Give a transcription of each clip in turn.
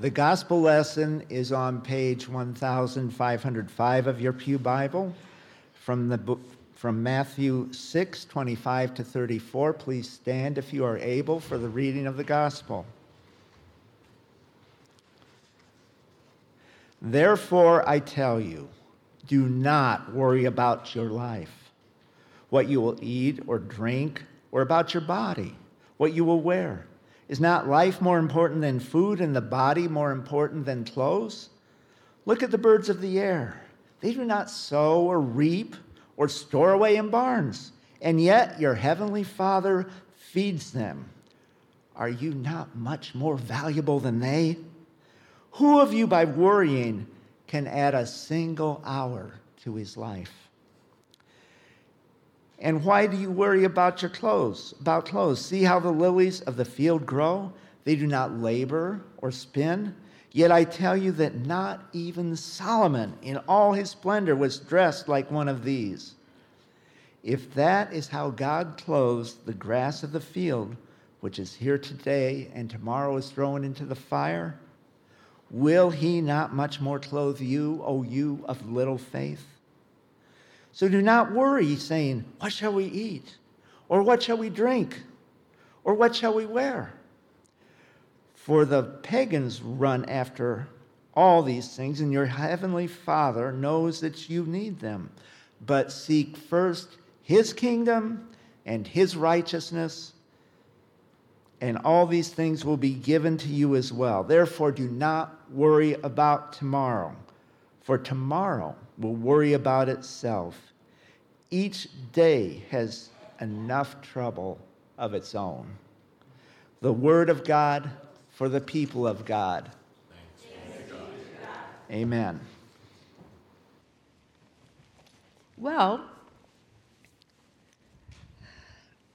The gospel lesson is on page 1505 of your Pew Bible from the book from Matthew 6 25 to 34. Please stand if you are able for the reading of the gospel. Therefore, I tell you, do not worry about your life, what you will eat or drink, or about your body, what you will wear. Is not life more important than food and the body more important than clothes? Look at the birds of the air. They do not sow or reap or store away in barns, and yet your heavenly Father feeds them. Are you not much more valuable than they? Who of you, by worrying, can add a single hour to his life? And why do you worry about your clothes? About clothes. See how the lilies of the field grow? They do not labor or spin. Yet I tell you that not even Solomon in all his splendor was dressed like one of these. If that is how God clothes the grass of the field, which is here today and tomorrow is thrown into the fire, will he not much more clothe you, O you of little faith? So do not worry, saying, What shall we eat? Or what shall we drink? Or what shall we wear? For the pagans run after all these things, and your heavenly Father knows that you need them. But seek first his kingdom and his righteousness, and all these things will be given to you as well. Therefore, do not worry about tomorrow, for tomorrow will worry about itself. Each day has enough trouble of its own. The Word of God for the people of God. Amen. Well,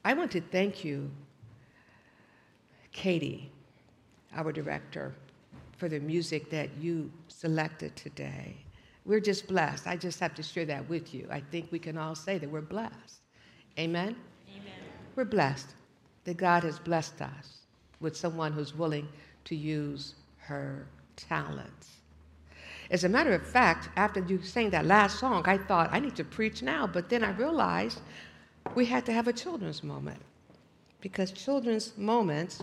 I want to thank you, Katie, our director, for the music that you selected today. We're just blessed. I just have to share that with you. I think we can all say that we're blessed. Amen? Amen. We're blessed that God has blessed us with someone who's willing to use her talents. As a matter of fact, after you sang that last song, I thought, I need to preach now. But then I realized we had to have a children's moment because children's moments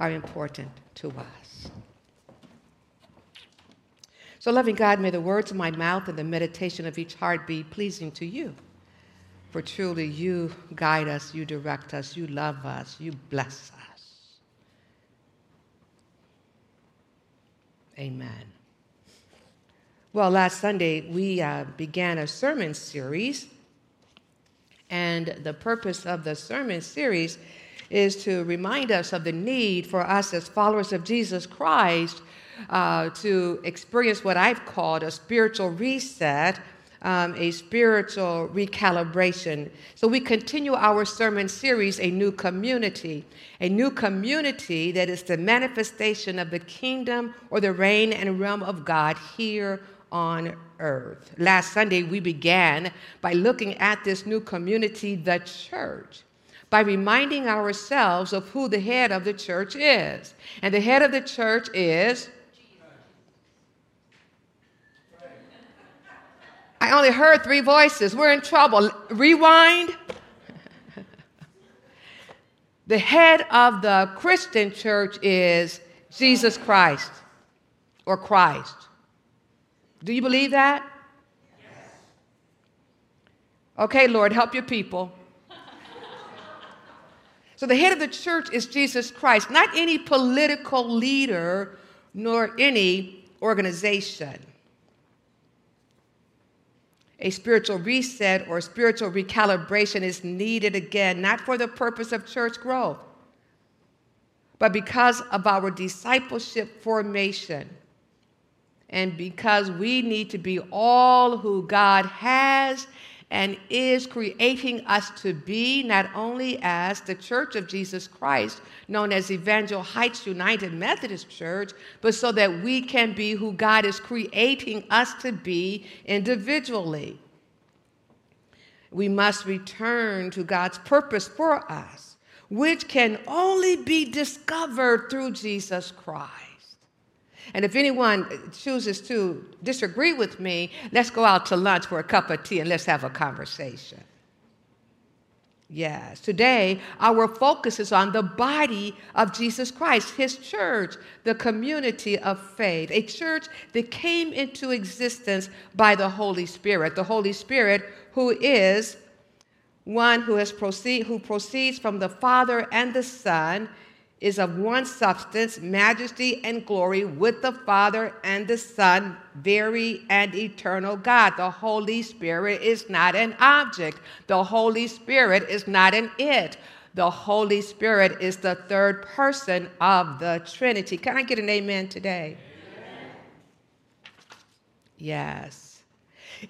are important to us. So, loving God, may the words of my mouth and the meditation of each heart be pleasing to you. For truly, you guide us, you direct us, you love us, you bless us. Amen. Well, last Sunday, we uh, began a sermon series, and the purpose of the sermon series is to remind us of the need for us as followers of Jesus Christ uh, to experience what I've called a spiritual reset. Um, a spiritual recalibration. So, we continue our sermon series, A New Community, a new community that is the manifestation of the kingdom or the reign and realm of God here on earth. Last Sunday, we began by looking at this new community, the church by reminding ourselves of who the head of the church is. And the head of the church is. I only heard three voices. We're in trouble. Rewind. the head of the Christian church is Jesus Christ or Christ. Do you believe that? Okay, Lord, help your people. So the head of the church is Jesus Christ, not any political leader nor any organization. A spiritual reset or spiritual recalibration is needed again, not for the purpose of church growth, but because of our discipleship formation and because we need to be all who God has and is creating us to be, not only as the Church of Jesus Christ, known as Evangel Heights United Methodist Church, but so that we can be who God is creating us to be individually. We must return to God's purpose for us, which can only be discovered through Jesus Christ. And if anyone chooses to disagree with me, let's go out to lunch for a cup of tea and let's have a conversation. Yes, today our focus is on the body of Jesus Christ, his church, the community of faith, a church that came into existence by the Holy Spirit. The Holy Spirit, who is one who, has proceed, who proceeds from the Father and the Son is of one substance, majesty and glory with the Father and the Son, very and eternal God. The Holy Spirit is not an object, the Holy Spirit is not an it. The Holy Spirit is the third person of the Trinity. Can I get an amen today? Amen. Yes.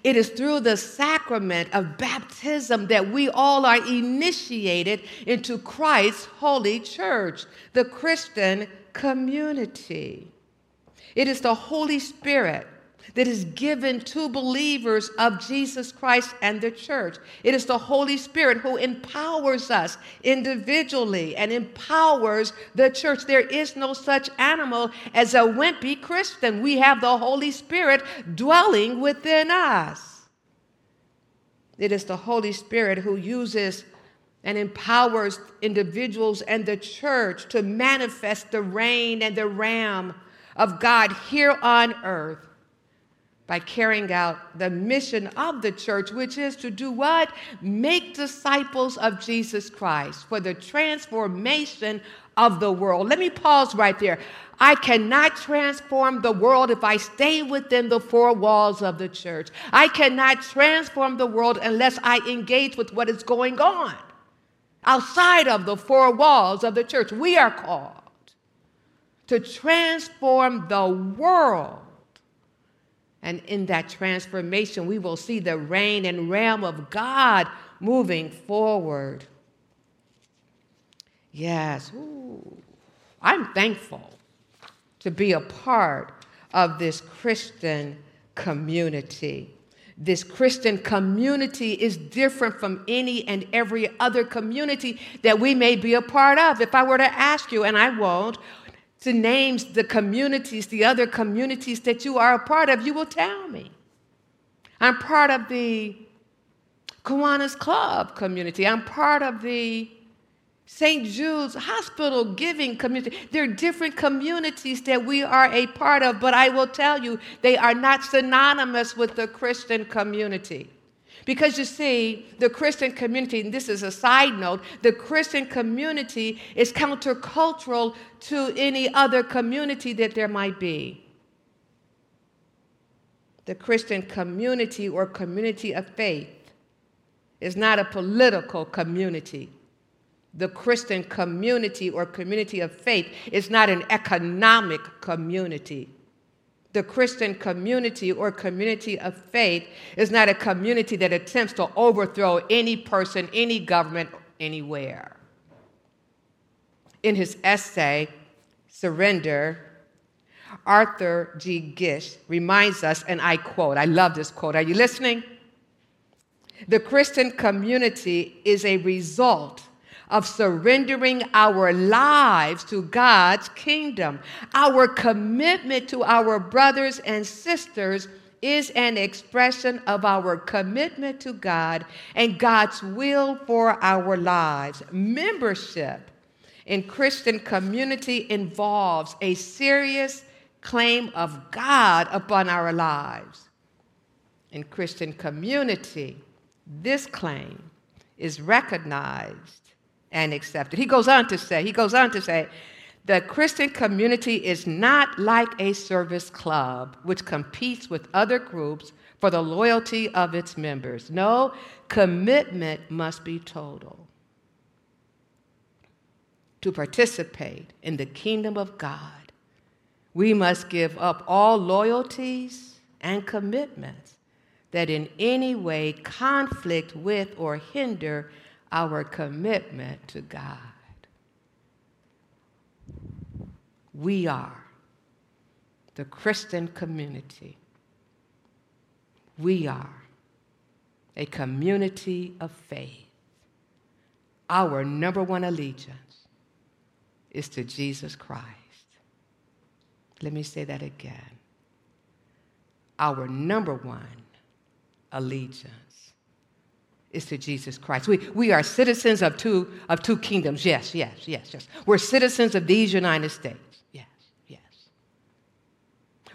It is through the sacrament of baptism that we all are initiated into Christ's holy church, the Christian community. It is the Holy Spirit that is given to believers of Jesus Christ and the church. It is the Holy Spirit who empowers us individually and empowers the church. There is no such animal as a wimpy Christian. We have the Holy Spirit dwelling within us. It is the Holy Spirit who uses and empowers individuals and the church to manifest the reign and the ram of God here on earth by carrying out the mission of the church, which is to do what? Make disciples of Jesus Christ for the transformation of the world. Let me pause right there. I cannot transform the world if I stay within the four walls of the church. I cannot transform the world unless I engage with what is going on outside of the four walls of the church. We are called to transform the world and in that transformation, we will see the reign and realm of God moving forward. Yes, Ooh. I'm thankful to be a part of this Christian community. This Christian community is different from any and every other community that we may be a part of. If I were to ask you, and I won't, to names the communities, the other communities that you are a part of, you will tell me. I'm part of the Kiwanis Club community. I'm part of the St. Jude's Hospital Giving community. There are different communities that we are a part of, but I will tell you, they are not synonymous with the Christian community. Because you see, the Christian community, and this is a side note, the Christian community is countercultural to any other community that there might be. The Christian community or community of faith is not a political community. The Christian community or community of faith is not an economic community the Christian community or community of faith is not a community that attempts to overthrow any person, any government, anywhere. In his essay, Surrender, Arthur G. Gish reminds us, and I quote, I love this quote. Are you listening? The Christian community is a result of surrendering our lives to God's kingdom. Our commitment to our brothers and sisters is an expression of our commitment to God and God's will for our lives. Membership in Christian community involves a serious claim of God upon our lives. In Christian community, this claim is recognized and accepted. He goes on to say, he goes on to say, the Christian community is not like a service club which competes with other groups for the loyalty of its members. No, commitment must be total. To participate in the kingdom of God, we must give up all loyalties and commitments that in any way conflict with or hinder our commitment to God. We are the Christian community. We are a community of faith. Our number one allegiance is to Jesus Christ. Let me say that again. Our number one allegiance is to Jesus Christ. We, we are citizens of two, of two kingdoms. Yes, yes, yes, yes. We're citizens of these United States. Yes, yes.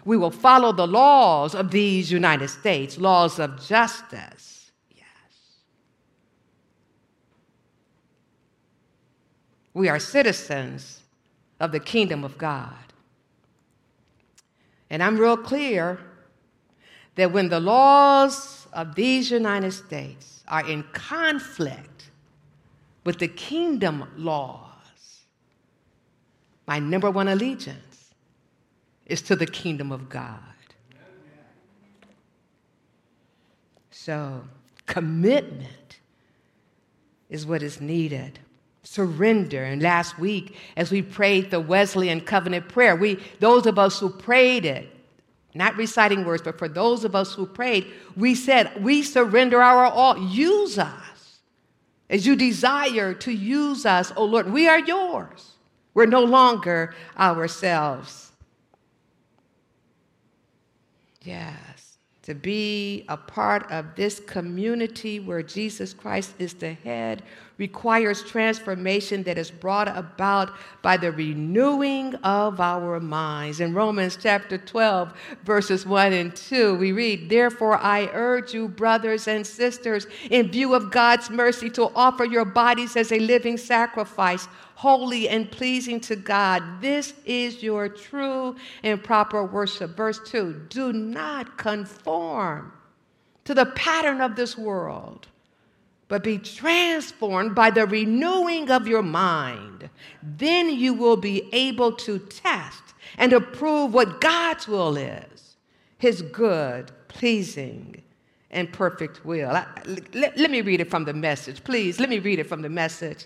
We will follow the laws of these United States, laws of justice. Yes. We are citizens of the kingdom of God. And I'm real clear that when the laws of these United States are in conflict with the kingdom laws, my number one allegiance is to the kingdom of God. So, commitment is what is needed. Surrender. And last week, as we prayed the Wesleyan covenant prayer, we, those of us who prayed it, not reciting words, but for those of us who prayed, we said, We surrender our all. Use us as you desire to use us, O Lord. We are yours. We're no longer ourselves. Yes, to be a part of this community where Jesus Christ is the head requires transformation that is brought about by the renewing of our minds. In Romans chapter 12, verses 1 and 2, we read, Therefore, I urge you, brothers and sisters, in view of God's mercy, to offer your bodies as a living sacrifice holy and pleasing to God. This is your true and proper worship. Verse 2 Do not conform to the pattern of this world but be transformed by the renewing of your mind. Then you will be able to test and approve what God's will is his good, pleasing, and perfect will. I, let, let me read it from the message, please. Let me read it from the message.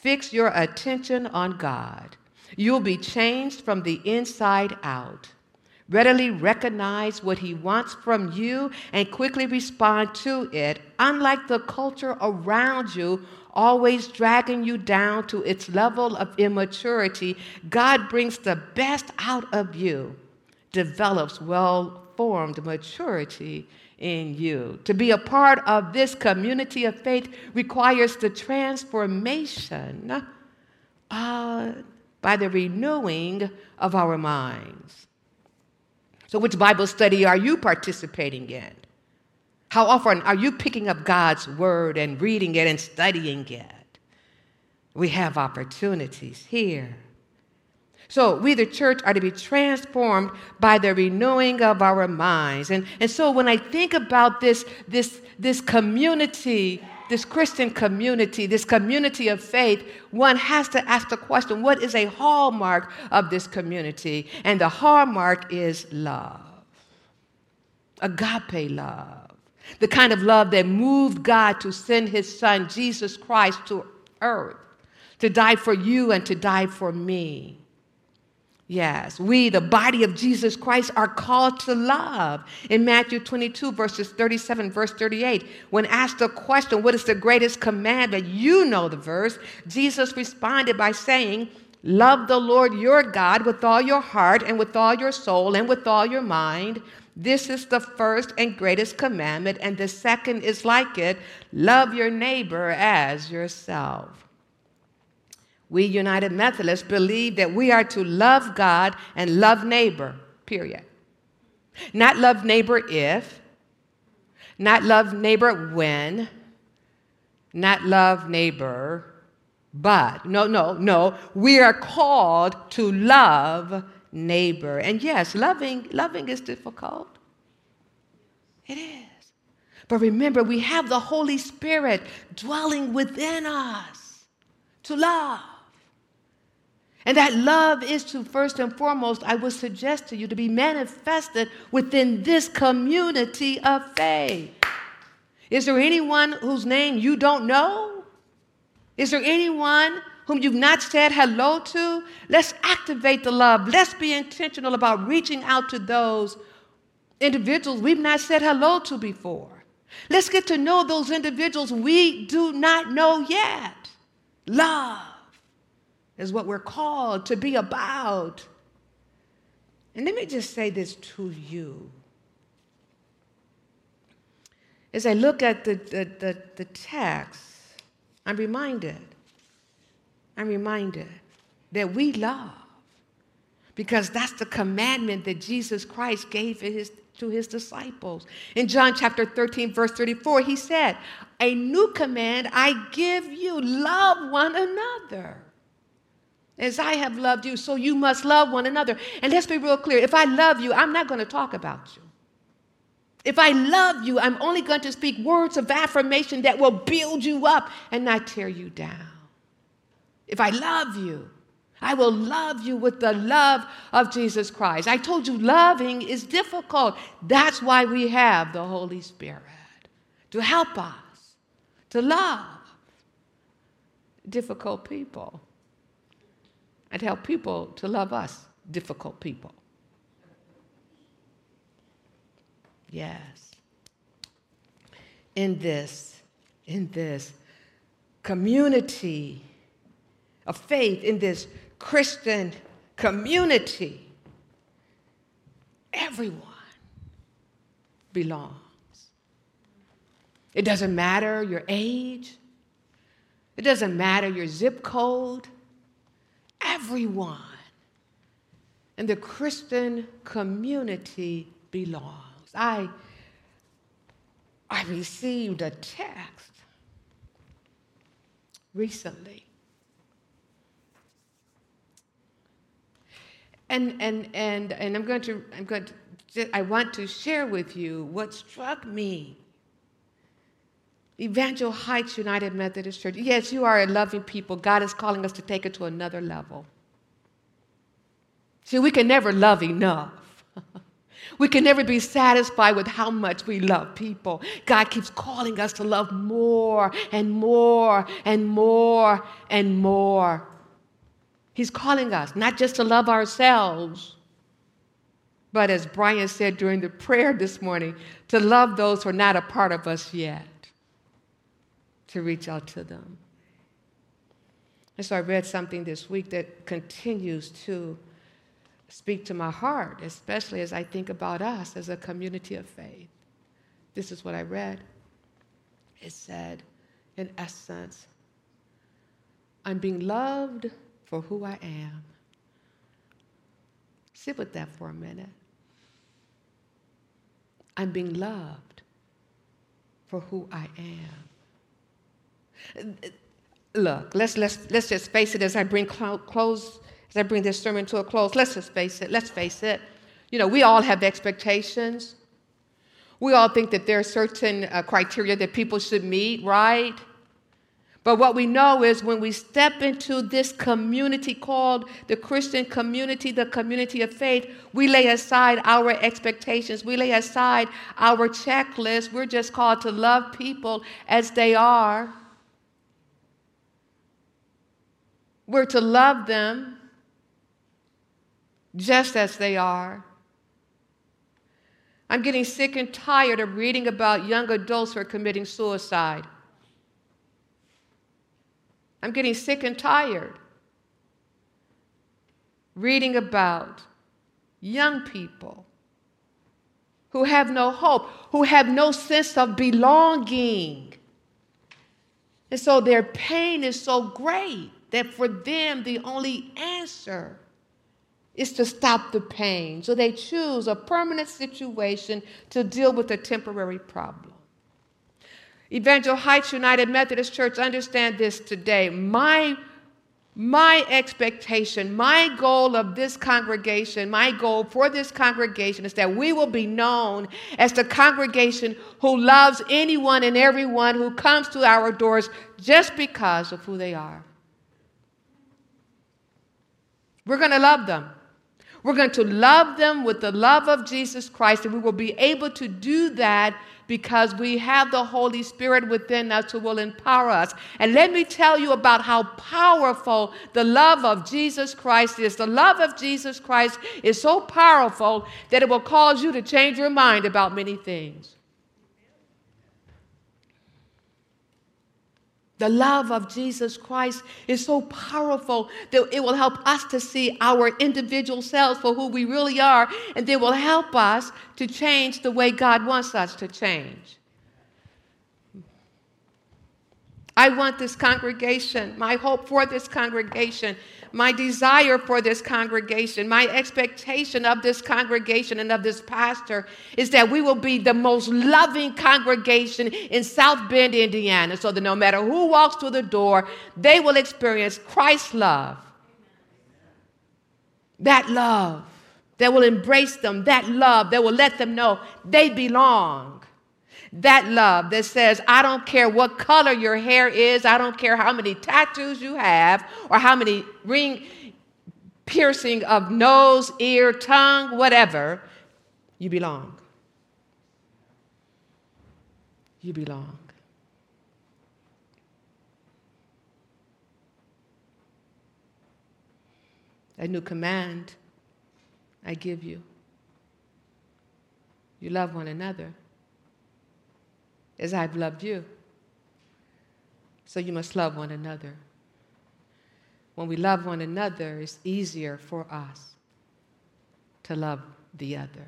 Fix your attention on God. You'll be changed from the inside out. Readily recognize what He wants from you and quickly respond to it, unlike the culture around you, always dragging you down to its level of immaturity. God brings the best out of you, develops well formed maturity in you. To be a part of this community of faith requires the transformation uh, by the renewing of our minds. So, which Bible study are you participating in? How often are you picking up God's word and reading it and studying it? We have opportunities here. So we, the church, are to be transformed by the renewing of our minds. And, and so when I think about this, this, this community, this Christian community, this community of faith, one has to ask the question what is a hallmark of this community? And the hallmark is love agape love, the kind of love that moved God to send his son, Jesus Christ, to earth to die for you and to die for me. Yes, we, the body of Jesus Christ, are called to love. In Matthew 22, verses 37, verse 38, when asked the question, What is the greatest commandment? You know the verse. Jesus responded by saying, Love the Lord your God with all your heart and with all your soul and with all your mind. This is the first and greatest commandment, and the second is like it love your neighbor as yourself. We United Methodists believe that we are to love God and love neighbor, period. Not love neighbor if, not love neighbor when, not love neighbor but. No, no, no. We are called to love neighbor. And yes, loving loving is difficult. It is. But remember, we have the Holy Spirit dwelling within us to love. And that love is to, first and foremost, I would suggest to you, to be manifested within this community of faith. Is there anyone whose name you don't know? Is there anyone whom you've not said hello to? Let's activate the love. Let's be intentional about reaching out to those individuals we've not said hello to before. Let's get to know those individuals we do not know yet. Love is what we're called to be about. And let me just say this to you. As I look at the, the, the, the text, I'm reminded, I'm reminded that we love because that's the commandment that Jesus Christ gave his, to his disciples. In John chapter 13, verse 34, he said, A new command I give you love one another. As I have loved you, so you must love one another. And let's be real clear if I love you, I'm not going to talk about you. If I love you, I'm only going to speak words of affirmation that will build you up and not tear you down. If I love you, I will love you with the love of Jesus Christ. I told you loving is difficult. That's why we have the Holy Spirit to help us to love difficult people and help people to love us, difficult people. Yes. In this, in this community of faith, in this Christian community, everyone belongs. It doesn't matter your age, it doesn't matter your zip code, everyone in the Christian community belongs. I, I received a text recently. And, and, and, and I'm going to, I'm going to, I want to share with you what struck me. Evangel Heights United Methodist Church. Yes, you are a loving people. God is calling us to take it to another level. See, we can never love enough. We can never be satisfied with how much we love people. God keeps calling us to love more and more and more and more. He's calling us not just to love ourselves, but as Brian said during the prayer this morning, to love those who are not a part of us yet, to reach out to them. And so I read something this week that continues to speak to my heart, especially as I think about us as a community of faith. This is what I read. It said, in essence, I'm being loved for who I am. Sit with that for a minute. I'm being loved for who I am. Look, let's, let's, let's just face it as I bring close as I bring this sermon to a close, let's just face it. Let's face it. You know, we all have expectations. We all think that there are certain uh, criteria that people should meet, right? But what we know is when we step into this community called the Christian community, the community of faith, we lay aside our expectations. We lay aside our checklist. We're just called to love people as they are. We're to love them just as they are. I'm getting sick and tired of reading about young adults who are committing suicide. I'm getting sick and tired reading about young people who have no hope, who have no sense of belonging. And so their pain is so great that for them, the only answer is to stop the pain. So they choose a permanent situation to deal with a temporary problem. Evangel Heights United Methodist Church understand this today. My my expectation, my goal of this congregation, my goal for this congregation is that we will be known as the congregation who loves anyone and everyone who comes to our doors just because of who they are. We're going to love them. We're going to love them with the love of Jesus Christ, and we will be able to do that because we have the Holy Spirit within us who will empower us. And let me tell you about how powerful the love of Jesus Christ is. The love of Jesus Christ is so powerful that it will cause you to change your mind about many things. The love of Jesus Christ is so powerful that it will help us to see our individual selves for who we really are, and it will help us to change the way God wants us to change. I want this congregation, my hope for this congregation my desire for this congregation, my expectation of this congregation and of this pastor is that we will be the most loving congregation in South Bend, Indiana, so that no matter who walks through the door, they will experience Christ's love. That love that will embrace them, that love that will let them know they belong. That love that says, I don't care what color your hair is, I don't care how many tattoos you have, or how many ring piercing of nose, ear, tongue, whatever, you belong. You belong. A new command I give you. You love one another as I've loved you. So you must love one another. When we love one another, it's easier for us to love the other.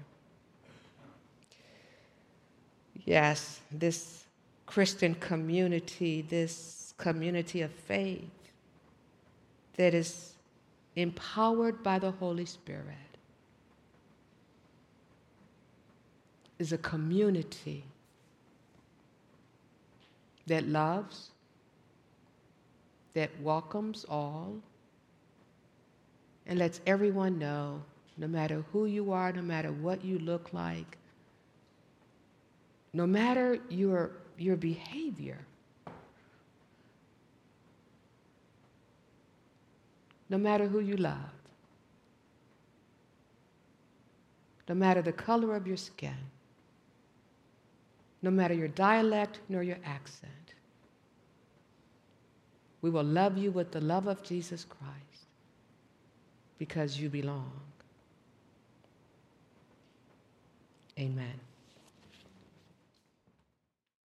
Yes, this Christian community, this community of faith that is empowered by the Holy Spirit, is a community that loves, that welcomes all, and lets everyone know no matter who you are, no matter what you look like, no matter your, your behavior, no matter who you love, no matter the color of your skin, no matter your dialect nor your accent. We will love you with the love of Jesus Christ because you belong. Amen.